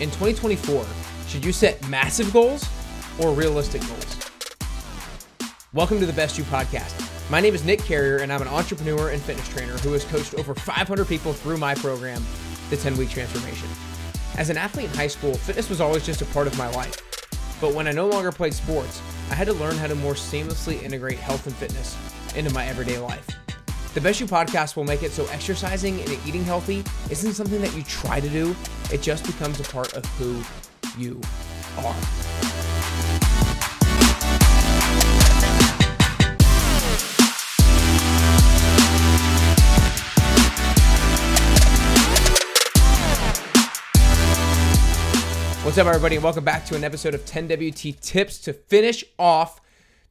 In 2024, should you set massive goals or realistic goals? Welcome to the Best You podcast. My name is Nick Carrier, and I'm an entrepreneur and fitness trainer who has coached over 500 people through my program, the 10 Week Transformation. As an athlete in high school, fitness was always just a part of my life. But when I no longer played sports, I had to learn how to more seamlessly integrate health and fitness into my everyday life. The Best You podcast will make it so exercising and eating healthy isn't something that you try to do, it just becomes a part of who you are. What's up, everybody, and welcome back to an episode of 10WT Tips to finish off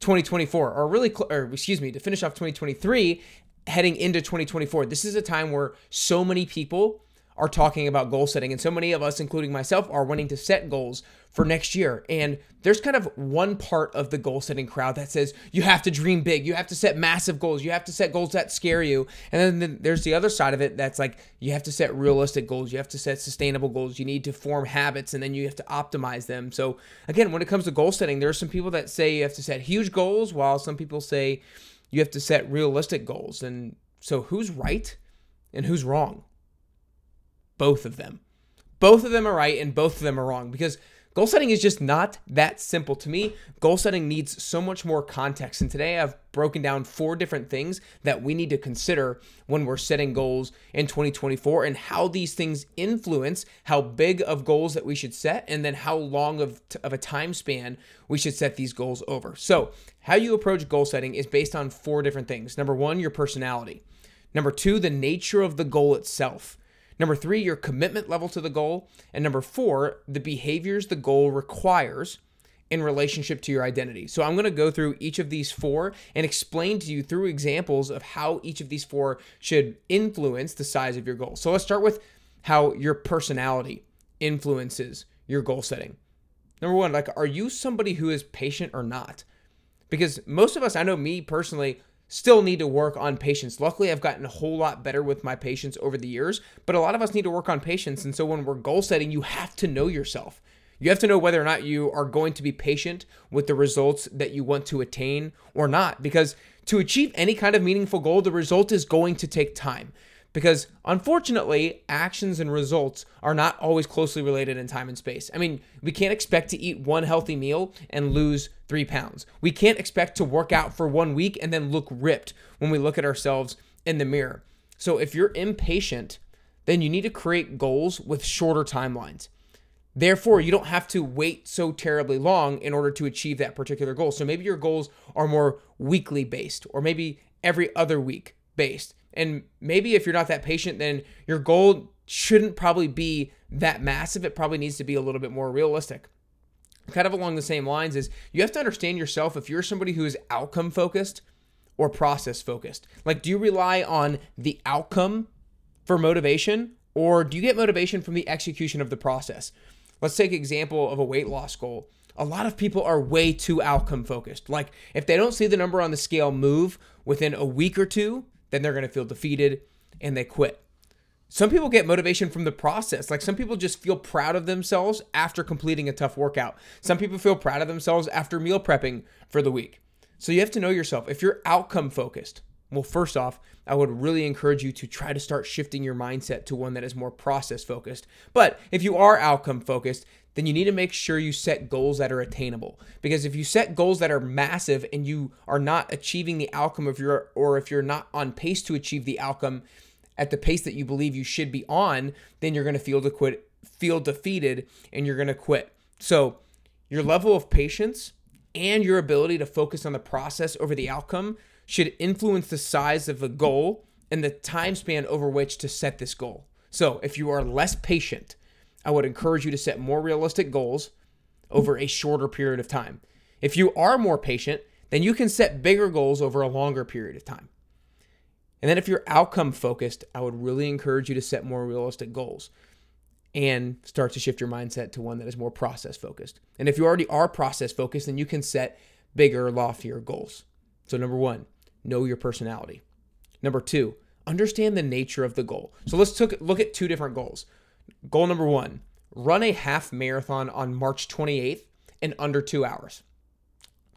2024, or really, cl- or excuse me, to finish off 2023, heading into 2024. This is a time where so many people are talking about goal setting, and so many of us, including myself, are wanting to set goals for next year. And there's kind of one part of the goal setting crowd that says you have to dream big, you have to set massive goals, you have to set goals that scare you. And then there's the other side of it that's like you have to set realistic goals, you have to set sustainable goals, you need to form habits, and then you have to optimize them. So, again, when it comes to goal setting, there are some people that say you have to set huge goals, while some people say you have to set realistic goals. And so, who's right and who's wrong? both of them. Both of them are right and both of them are wrong because goal setting is just not that simple to me. Goal setting needs so much more context. And today I've broken down four different things that we need to consider when we're setting goals in 2024 and how these things influence how big of goals that we should set and then how long of, of a time span we should set these goals over. So, how you approach goal setting is based on four different things. Number one, your personality. Number two, the nature of the goal itself. Number three, your commitment level to the goal. And number four, the behaviors the goal requires in relationship to your identity. So I'm going to go through each of these four and explain to you through examples of how each of these four should influence the size of your goal. So let's start with how your personality influences your goal setting. Number one, like, are you somebody who is patient or not? Because most of us, I know me personally, Still need to work on patience. Luckily, I've gotten a whole lot better with my patience over the years, but a lot of us need to work on patience. And so when we're goal setting, you have to know yourself. You have to know whether or not you are going to be patient with the results that you want to attain or not. Because to achieve any kind of meaningful goal, the result is going to take time because unfortunately, actions and results are not always closely related in time and space. I mean, we can't expect to eat one healthy meal and lose three pounds. We can't expect to work out for one week and then look ripped when we look at ourselves in the mirror. So if you're impatient, then you need to create goals with shorter timelines. Therefore, you don't have to wait so terribly long in order to achieve that particular goal. So maybe your goals are more weekly based or maybe every other week based. And maybe if you're not that patient, then your goal shouldn't probably be that massive. It probably needs to be a little bit more realistic. Kind of along the same lines is you have to understand yourself if you're somebody who is outcome focused or process focused. Like, do you rely on the outcome for motivation or do you get motivation from the execution of the process? Let's take example of a weight loss goal. A lot of people are way too outcome focused. Like if they don't see the number on the scale move within a week or two, then they're going to feel defeated and they quit. Some people get motivation from the process. Like some people just feel proud of themselves after completing a tough workout. Some people feel proud of themselves after meal prepping for the week. So you have to know yourself. If you're outcome focused, well, first off, I would really encourage you to try to start shifting your mindset to one that is more process focused. But if you are outcome focused, then you need to make sure you set goals that are attainable. Because if you set goals that are massive and you are not achieving the outcome of your, or if you're not on pace to achieve the outcome at the pace that you believe you should be on, then you're going to feel to quit, feel defeated, and you're going to quit. So your level of patience and your ability to focus on the process over the outcome should influence the size of the goal and the time span over which to set this goal. So if you are less patient I would encourage you to set more realistic goals over a shorter period of time. If you are more patient, then you can set bigger goals over a longer period of time. And then if you're outcome focused, I would really encourage you to set more realistic goals and start to shift your mindset to one that is more process focused. And if you already are process focused, then you can set bigger, loftier goals. So, number one, know your personality. Number two, understand the nature of the goal. So, let's look at two different goals. Goal number one run a half marathon on March 28th in under two hours.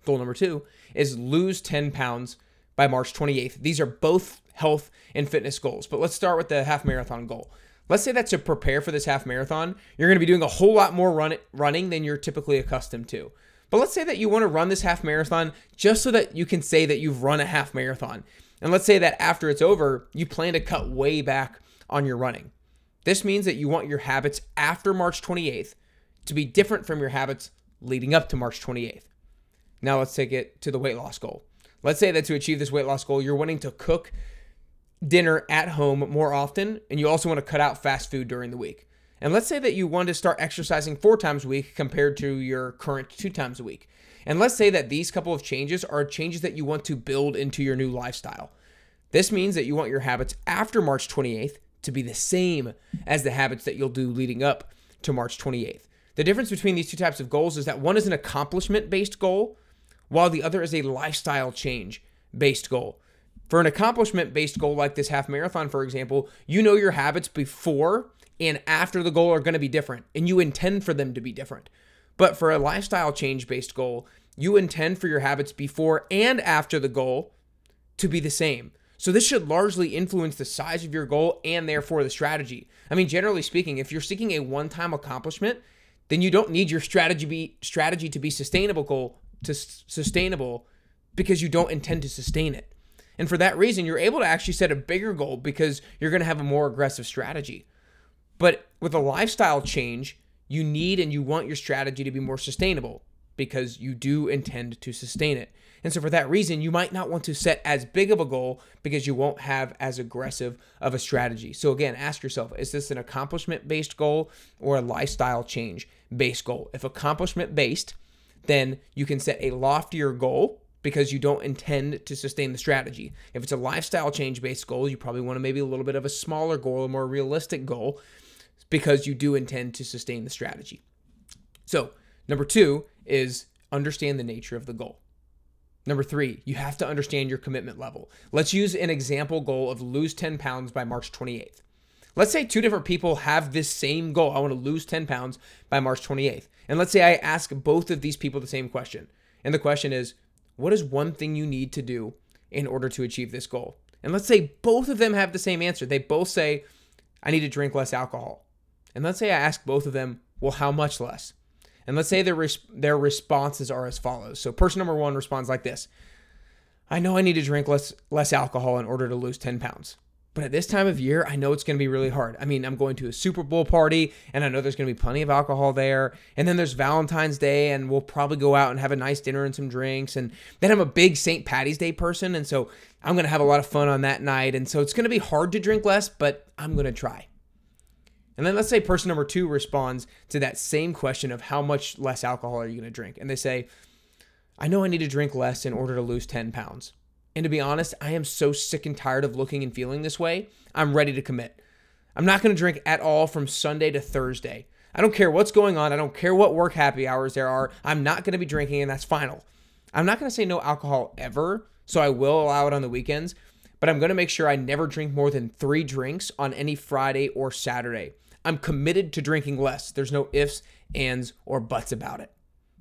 Goal number two is lose 10 pounds by March 28th. These are both health and fitness goals, but let's start with the half marathon goal. Let's say that to prepare for this half marathon, you're going to be doing a whole lot more run- running than you're typically accustomed to. But let's say that you want to run this half marathon just so that you can say that you've run a half marathon. And let's say that after it's over, you plan to cut way back on your running. This means that you want your habits after March 28th to be different from your habits leading up to March 28th. Now let's take it to the weight loss goal. Let's say that to achieve this weight loss goal, you're wanting to cook dinner at home more often, and you also want to cut out fast food during the week. And let's say that you want to start exercising four times a week compared to your current two times a week. And let's say that these couple of changes are changes that you want to build into your new lifestyle. This means that you want your habits after March 28th to be the same as the habits that you'll do leading up to March 28th. The difference between these two types of goals is that one is an accomplishment based goal, while the other is a lifestyle change based goal. For an accomplishment based goal like this half marathon, for example, you know your habits before and after the goal are going to be different, and you intend for them to be different. But for a lifestyle change based goal, you intend for your habits before and after the goal to be the same. So this should largely influence the size of your goal and therefore the strategy. I mean, generally speaking, if you're seeking a one-time accomplishment, then you don't need your strategy be strategy to be sustainable goal to s- sustainable because you don't intend to sustain it. And for that reason, you're able to actually set a bigger goal because you're going to have a more aggressive strategy. But with a lifestyle change, you need and you want your strategy to be more sustainable because you do intend to sustain it. And so, for that reason, you might not want to set as big of a goal because you won't have as aggressive of a strategy. So, again, ask yourself is this an accomplishment based goal or a lifestyle change based goal? If accomplishment based, then you can set a loftier goal because you don't intend to sustain the strategy. If it's a lifestyle change based goal, you probably want to maybe a little bit of a smaller goal, a more realistic goal because you do intend to sustain the strategy. So, number two is understand the nature of the goal. Number three, you have to understand your commitment level. Let's use an example goal of lose 10 pounds by March 28th. Let's say two different people have this same goal. I want to lose 10 pounds by March 28th. And let's say I ask both of these people the same question. And the question is, what is one thing you need to do in order to achieve this goal? And let's say both of them have the same answer. They both say, I need to drink less alcohol. And let's say I ask both of them, well, how much less? And let's say their res- their responses are as follows. So person number one responds like this: I know I need to drink less less alcohol in order to lose 10 pounds. But at this time of year, I know it's going to be really hard. I mean, I'm going to a Super Bowl party, and I know there's going to be plenty of alcohol there. And then there's Valentine's Day, and we'll probably go out and have a nice dinner and some drinks. And then I'm a big St. Patty's Day person, and so I'm going to have a lot of fun on that night. And so it's going to be hard to drink less, but I'm going to try. And then let's say person number two responds to that same question of how much less alcohol are you going to drink? And they say, I know I need to drink less in order to lose 10 pounds. And to be honest, I am so sick and tired of looking and feeling this way. I'm ready to commit. I'm not going to drink at all from Sunday to Thursday. I don't care what's going on. I don't care what work happy hours there are. I'm not going to be drinking, and that's final. I'm not going to say no alcohol ever, so I will allow it on the weekends, but I'm going to make sure I never drink more than three drinks on any Friday or Saturday. I'm committed to drinking less. There's no ifs, ands, or buts about it.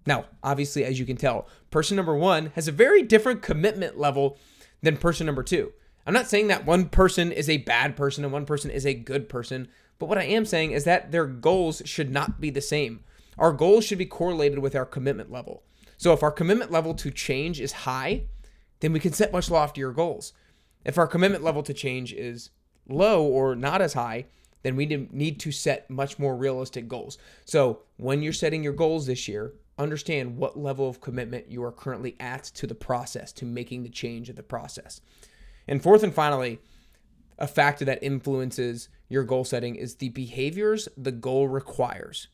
Now, obviously, as you can tell, person number one has a very different commitment level than person number two. I'm not saying that one person is a bad person and one person is a good person, but what I am saying is that their goals should not be the same. Our goals should be correlated with our commitment level. So if our commitment level to change is high, then we can set much loftier goals. If our commitment level to change is low or not as high, then we need to set much more realistic goals. So when you're setting your goals this year, understand what level of commitment you are currently at to the process, to making the change of the process. And fourth and finally, a factor that influences your goal setting is the behaviors the goal requires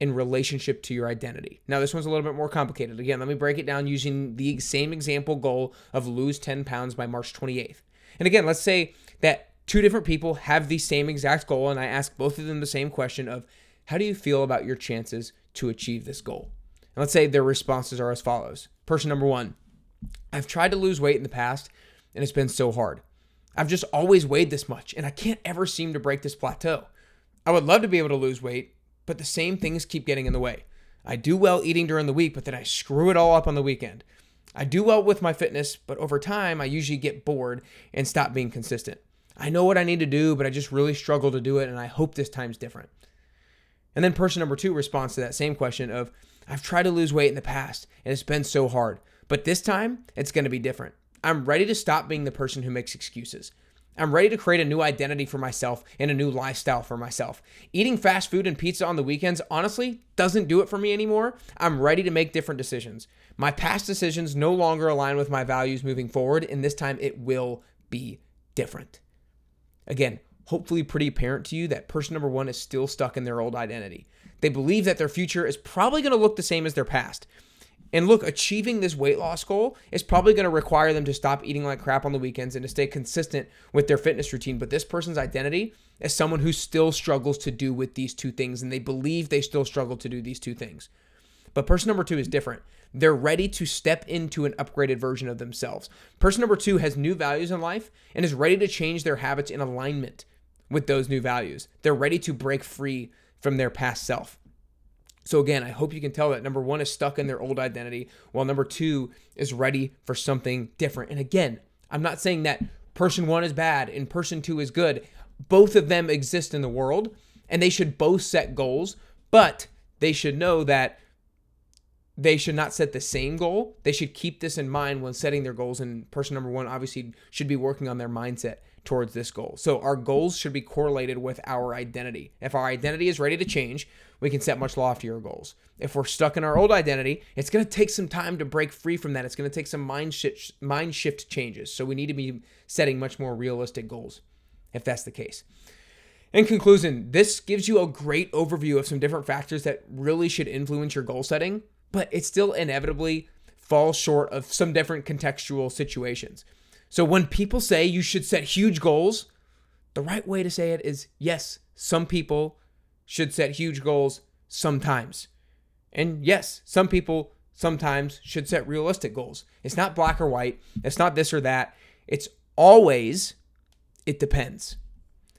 in relationship to your identity. Now, this one's a little bit more complicated. Again, let me break it down using the same example goal of lose 10 pounds by March 28th. And again, let's say that two different people have the same exact goal, and I ask both of them the same question of how do you feel about your chances to achieve this goal? And let's say their responses are as follows. Person number one, I've tried to lose weight in the past and it's been so hard. I've just always weighed this much and I can't ever seem to break this plateau. I would love to be able to lose weight, but the same things keep getting in the way. I do well eating during the week, but then I screw it all up on the weekend. I do well with my fitness, but over time, I usually get bored and stop being consistent. I know what I need to do, but I just really struggle to do it, and I hope this time's different. And then person number two responds to that same question of, I've tried to lose weight in the past, and it's been so hard, but this time, it's gonna be different. I'm ready to stop being the person who makes excuses. I'm ready to create a new identity for myself and a new lifestyle for myself. Eating fast food and pizza on the weekends honestly doesn't do it for me anymore. I'm ready to make different decisions. My past decisions no longer align with my values moving forward, and this time it will be different. Again, hopefully pretty apparent to you that person number one is still stuck in their old identity. They believe that their future is probably going to look the same as their past. And look, achieving this weight loss goal is probably going to require them to stop eating like crap on the weekends and to stay consistent with their fitness routine. But this person's identity is someone who still struggles to do with these two things, and they believe they still struggle to do these two things. But person number two is different. They're ready to step into an upgraded version of themselves. Person number two has new values in life and is ready to change their habits in alignment with those new values. They're ready to break free from their past self. So again, I hope you can tell that number one is stuck in their old identity, while number two is ready for something different. And again, I'm not saying that person one is bad and person two is good. Both of them exist in the world and they should both set goals, but they should know that they should not set the same goal. They should keep this in mind when setting their goals. And person number one obviously should be working on their mindset towards this goal. So our goals should be correlated with our identity. If our identity is ready to change, we can set much loftier goals. If we're stuck in our old identity, it's going to take some time to break free from that. It's going to take some mind shift, mind shift changes. So we need to be setting much more realistic goals if that's the case. In conclusion, this gives you a great overview of some different factors that really should influence your goal setting, but it still inevitably falls short of some different contextual situations. So when people say you should set huge goals, the right way to say it is yes, some people should set huge goals sometimes. And yes, some people sometimes should set realistic goals. It's not black or white, it's not this or that. It's always, it depends.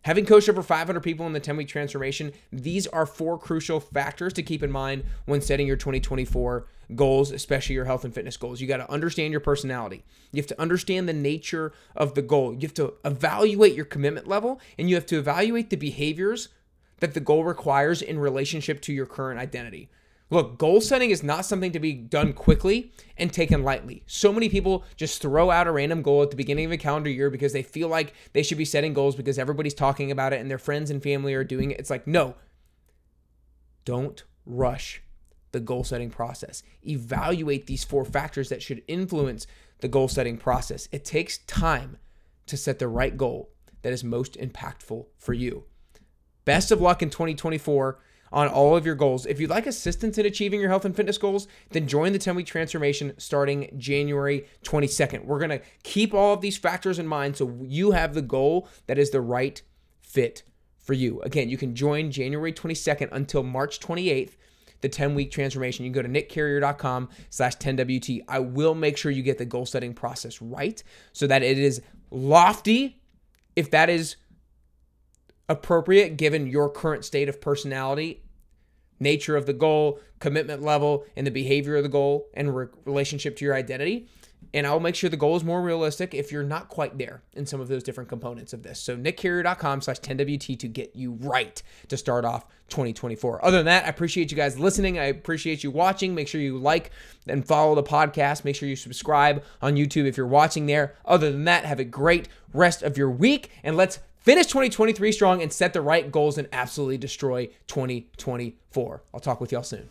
Having coached over 500 people in the 10 week transformation, these are four crucial factors to keep in mind when setting your 2024 goals, especially your health and fitness goals. You got to understand your personality. You have to understand the nature of the goal. You have to evaluate your commitment level and you have to evaluate the behaviors that the goal requires in relationship to your current identity. Look, goal setting is not something to be done quickly and taken lightly. So many people just throw out a random goal at the beginning of a calendar year because they feel like they should be setting goals because everybody's talking about it and their friends and family are doing it. It's like, no, don't rush the goal setting process. Evaluate these four factors that should influence the goal setting process. It takes time to set the right goal that is most impactful for you. Best of luck in 2024 on all of your goals. If you'd like assistance in achieving your health and fitness goals, then join the 10 week transformation starting January 22nd. We're going to keep all of these factors in mind so you have the goal that is the right fit for you. Again, you can join January 22nd until March 28th. The 10 week transformation. You can go to nickcarrier.com slash 10WT. I will make sure you get the goal setting process right so that it is lofty if that is appropriate given your current state of personality, nature of the goal, commitment level, and the behavior of the goal and re- relationship to your identity. And I'll make sure the goal is more realistic if you're not quite there in some of those different components of this. So nickcarrier.com slash 10WT to get you right to start off 2024. Other than that, I appreciate you guys listening. I appreciate you watching. Make sure you like and follow the podcast. Make sure you subscribe on YouTube if you're watching there. Other than that, have a great rest of your week and let's finish 2023 strong and set the right goals and absolutely destroy 2024. I'll talk with y'all soon.